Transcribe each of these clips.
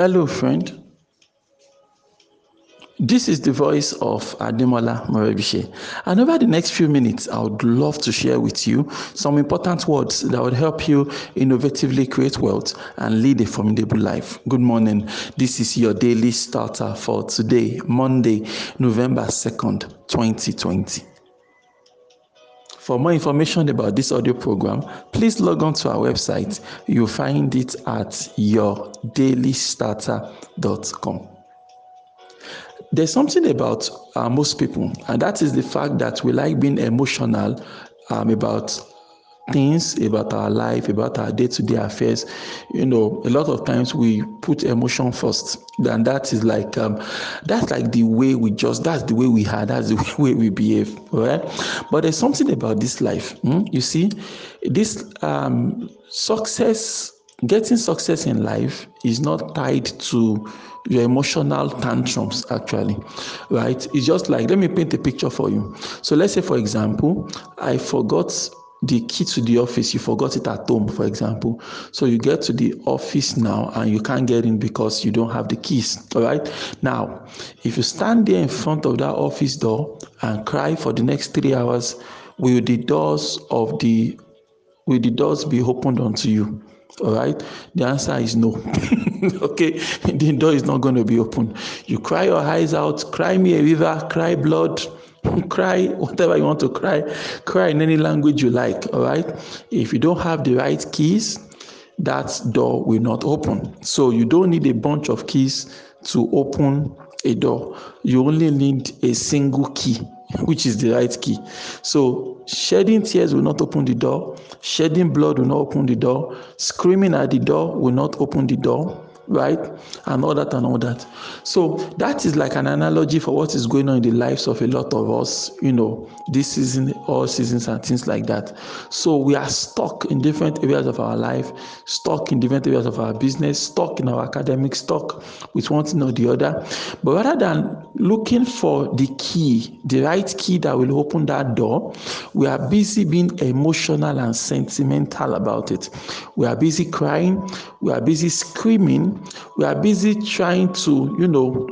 Hello, friend. This is the voice of Ademola Morebise. And over the next few minutes, I would love to share with you some important words that would help you innovatively create wealth and lead a formidable life. Good morning. This is your daily starter for today, Monday, November 2nd, 2020. For more information about this audio program, please log on to our website. You'll find it at yourdailystarter.com there's something about uh, most people, and that is the fact that we like being emotional um, about things about our life, about our day to day affairs. You know, a lot of times we put emotion first, and that is like um, that's like the way we just that's the way we are, that's the way we behave, right? But there's something about this life. Hmm? You see, this um, success, getting success in life is not tied to your emotional tantrums actually right it's just like let me paint a picture for you so let's say for example i forgot the key to the office you forgot it at home for example. So you get to the office now and you can't get in because you don't have the keys all right? Now if you stand there in front of that office door and cry for the next three hours will the doors of the will the doors be opened unto you all right? The answer is no okay? The door is not going to be open. You cry your eyes out cry me a river cry blood cry whatever you want to cry. Cry in any language you like all right? If you don't have the right keys that door will not open. So you don't need a bunch of keys to open a door. You only need a single key which is the right key. So, shedding tears will not open the door, shedding blood will not open the door, screaming at the door will not open the door right? And all that and all that. So that is like an analogy for what is going on in the lives of a lot of us, you know, this season, all seasons, and things like that. So we are stuck in different areas of our life, stuck in different areas of our business, stuck in our academic, stuck with one thing or the other. But rather than looking for the key, the right key that will open that door, we are busy being emotional and sentimental about it. We are busy crying, we are busy screaming, we are busy trying to, you know,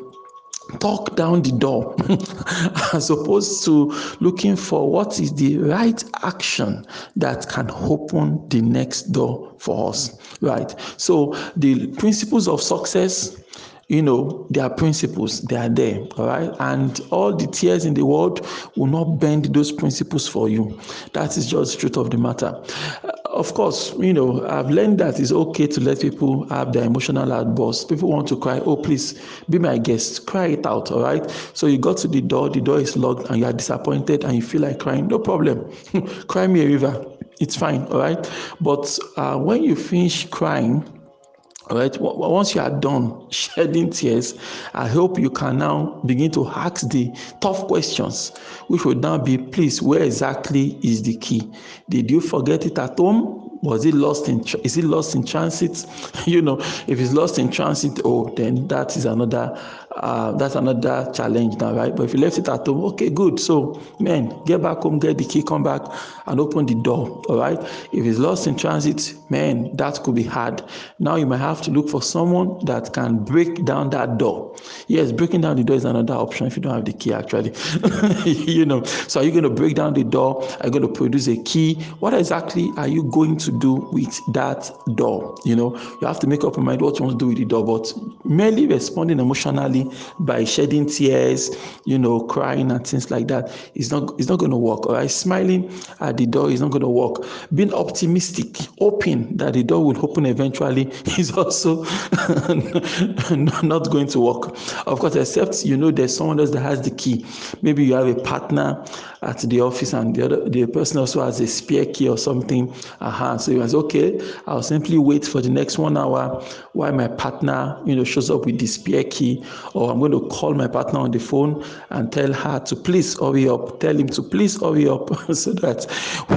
talk down the door as opposed to looking for what is the right action that can open the next door for us right? So the principles of success you know their principles they are there all right? And all the tears in the world will not bend those principles for you. That is just the truth of the matter of course you know i've learned that it's okay to let people have their emotional outbursts. People want to cry oh please be my guest. Cry it out all right? So you got to the door the door is locked and you are disappointed and you feel like crying no problem. Cry me a river. It's fine all right? But uh, when you finish crying all right, once you are done shedding tears, I hope you can now begin to ask the tough questions, which would now be please, where exactly is the key? Did you forget it at home? was it lost in is it lost in transit you know if it's lost in transit oh then that is another uh, that's another challenge now right? But if you left it at home okay good. So man get back home get the key come back and open the door all right? If it's lost in transit man that could be hard. Now you might have to look for someone that can break down that door. Yes breaking down the door is another option if you don't have the key actually. You know so are you going to break down the door? Are you going to produce a key? What exactly are you going to do with that door. You know, you have to make up your mind what you want to do with the door, but merely responding emotionally by shedding tears, you know, crying and things like that. It's not it's not going to work. All right, smiling at the door is not going to work. Being optimistic, hoping that the door will open eventually is also not going to work. Of course, except you know there's someone else that has the key. Maybe you have a partner at the office and the other the person also has a spare key or something. Uh-huh. So he was okay. I'll simply wait for the next one hour while my partner, you know, shows up with the spare key, or I'm going to call my partner on the phone and tell her to please hurry up. Tell him to please hurry up so that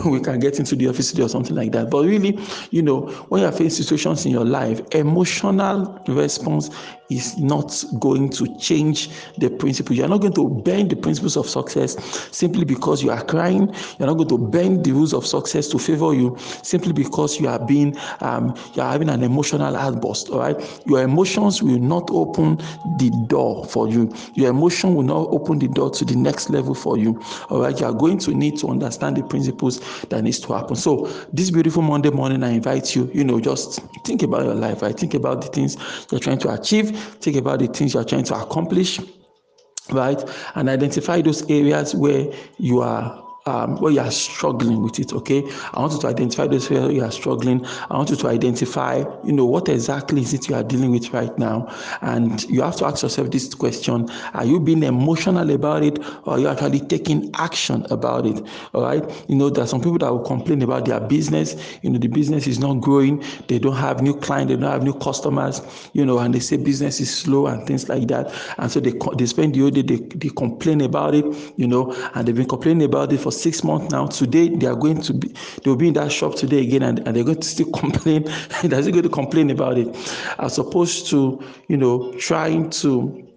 we can get into the office or something like that. But really, you know, when you're facing situations in your life, emotional response is not going to change the principle. You're not going to bend the principles of success simply because you are crying. You're not going to bend the rules of success to favor you simply because you are being um, you are having an emotional outburst. All right, your emotions will not open the door for you. Your emotion will not open the door to the next level for you. All right, you are going to need to understand the principles that needs to happen. So this beautiful Monday morning, I invite you. You know, just think about your life. I right? think about the things you're trying to achieve. Think about the things you're trying to accomplish right? And identify those areas where you are um, where you are struggling with it okay? I want you to identify those where you are struggling. I want you to identify you know what exactly is it you are dealing with right now? And you have to ask yourself this question. Are you being emotional about it or are you actually taking action about it? All right? You know there are some people that will complain about their business. You know the business is not growing. They don't have new clients. They don't have new customers. You know and they say business is slow and things like that. And so they, they spend the whole day they, they complain about it you know and they've been complaining about it for for six months now. Today they are going to be they'll be in that shop today again and, and they're going to still complain. they're still going to complain about it. As opposed to, you know, trying to,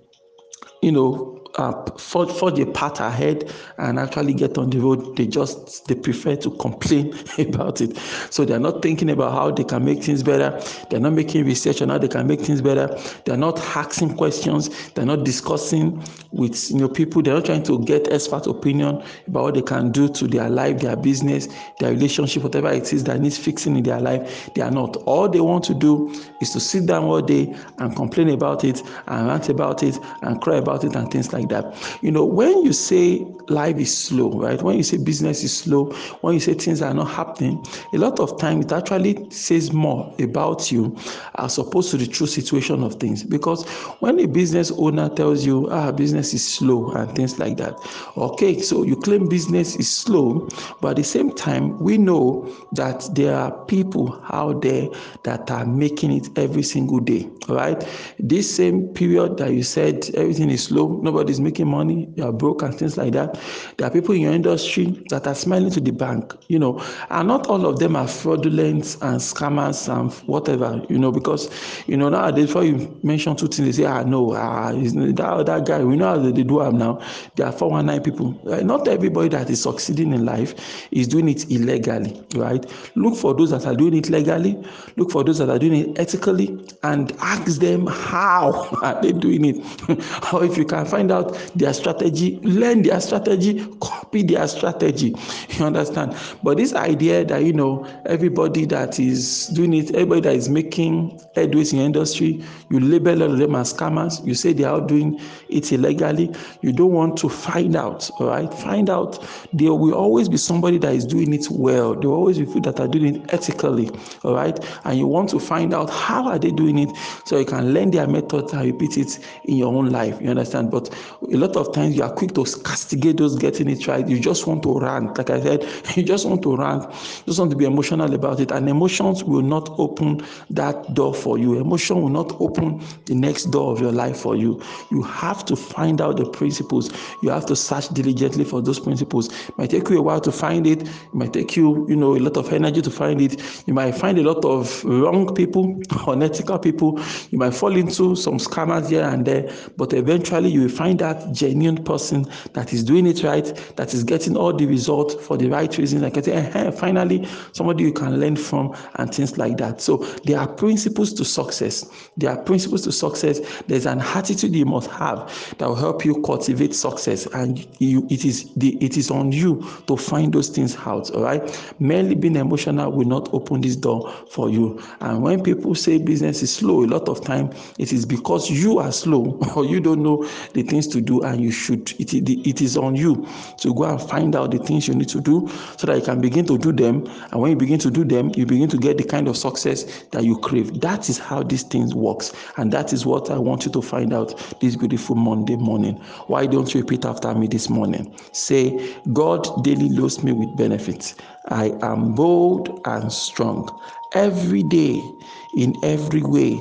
you know, uh, forge, forge a path ahead and actually get on the road. They just they prefer to complain about it. So they're not thinking about how they can make things better. They're not making research on how they can make things better. They're not asking questions. They're not discussing with you know people. They're not trying to get expert opinion about what they can do to their life, their business, their relationship, whatever it is that needs fixing in their life. They are not. All they want to do is to sit down all day and complain about it and rant about it and cry about it and things like like that. You know, when you say life is slow, right? When you say business is slow, when you say things are not happening, a lot of time it actually says more about you as opposed to the true situation of things. Because when a business owner tells you, ah, business is slow and things like that, okay, so you claim business is slow, but at the same time, we know that there are people out there that are making it every single day, right? This same period that you said everything is slow, nobody's making money, you are broke and things like that. There are people in your industry that are smiling to the bank, you know, and not all of them are fraudulent and scammers and whatever, you know, because, you know, nowadays, before you mention two things, they say, ah, no, ah, that, that guy, we know how they do them now. There are 419 people. Not everybody that is succeeding in life is doing it illegally, right? Look for those that are doing it legally, look for those that are doing it ethically, and ask them how are they doing it. or if you can find out their strategy, learn their strategy, copy their strategy. You understand? But this idea that you know everybody that is doing it, everybody that is making headways in industry, you label all of them as scammers. You say they are doing it illegally. You don't want to find out. All right, find out. There will always be somebody that is doing it well. There will always be people that are doing it ethically. All right, and you want to find out how are they doing it so you can learn their method and repeat it in your own life. You understand? But a lot of times you are quick to castigate those getting it right. You just want to rant. Like I said, you just want to rant. You just want to be emotional about it. And emotions will not open that door for you. Emotion will not open the next door of your life for you. You have to find out the principles. You have to search diligently for those principles. It might take you a while to find it. It might take you, you know, a lot of energy to find it. You might find a lot of wrong people, unethical people. You might fall into some scammers here and there, but eventually you will find that genuine person that is doing it right, that is getting all the results for the right reason. Like I say, eh, finally, somebody you can learn from and things like that. So there are principles to success. There are principles to success. There's an attitude you must have that will help you cultivate success, and you, it is the it is on you to find those things out. All right, merely being emotional will not open this door for you. And when people say business is slow, a lot of time it is because you are slow or you don't know the things to do and you should it, it is on you. To go and find out the things you need to do so that you can begin to do them. And when you begin to do them you begin to get the kind of success that you crave. That is how these things works. And that is what i want you to find out this beautiful monday morning. Why don't you repeat after me this morning? Say god daily loads me with benefits. I am bold and strong. Every day in every way